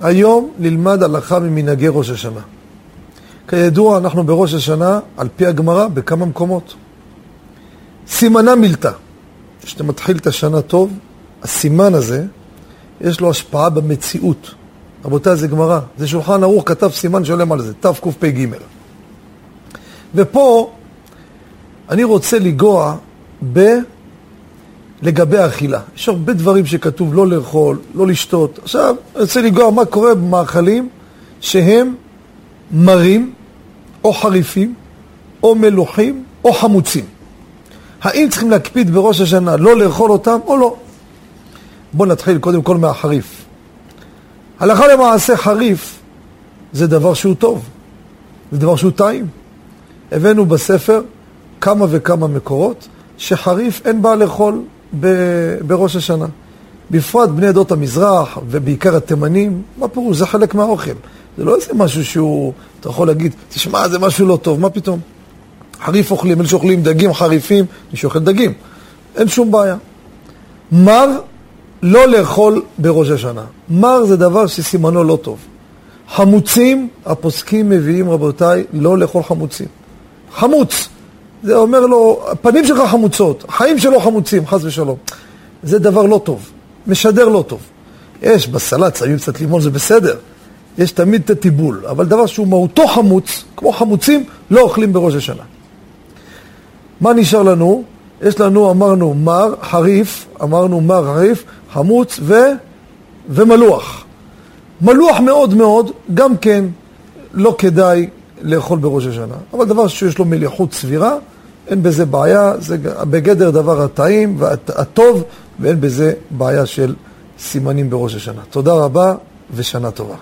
היום נלמד הלכה ממנהגי ראש השנה. כידוע, אנחנו בראש השנה, על פי הגמרא, בכמה מקומות. סימנה מילתא. כשאתה מתחיל את השנה טוב, הסימן הזה, יש לו השפעה במציאות. רבותיי, זה גמרא. זה שולחן ערוך כתב סימן שלם על זה, תקפ"ג. ופה אני רוצה לנגוע ב... לגבי האכילה. יש הרבה דברים שכתוב לא לאכול, לא לשתות. עכשיו, אני רוצה לנגוע מה קורה במאכלים שהם מרים, או חריפים, או מלוחים, או חמוצים. האם צריכים להקפיד בראש השנה לא לאכול אותם או לא? בואו נתחיל קודם כל מהחריף. הלכה למעשה חריף זה דבר שהוא טוב, זה דבר שהוא טעים. הבאנו בספר כמה וכמה מקורות שחריף אין בעיה לאכול בראש השנה. בפרט בני עדות המזרח ובעיקר התימנים, מה פירוש? זה חלק מהאוכל. זה לא איזה משהו שהוא, אתה יכול להגיד, תשמע, זה משהו לא טוב, מה פתאום? חריף אוכלים, אלה שאוכלים דגים חריפים, מי שאוכל דגים, אין שום בעיה. מר, לא לאכול בראש השנה. מר זה דבר שסימנו לא טוב. חמוצים, הפוסקים מביאים, רבותיי, לא לאכול חמוצים. חמוץ, זה אומר לו, הפנים שלך חמוצות, החיים שלו חמוצים, חס ושלום. זה דבר לא טוב, משדר לא טוב. יש בסלט, שמים קצת לימון, זה בסדר. יש תמיד את הטיבול, אבל דבר שהוא מהותו חמוץ, כמו חמוצים, לא אוכלים בראש השנה. מה נשאר לנו? יש לנו, אמרנו, מר, חריף, אמרנו מר, חריף, חמוץ ו... ומלוח. מלוח מאוד מאוד, גם כן לא כדאי לאכול בראש השנה. אבל דבר שיש לו מליחות סבירה, אין בזה בעיה, זה בגדר דבר הטעים והטוב, ואין בזה בעיה של סימנים בראש השנה. תודה רבה ושנה טובה.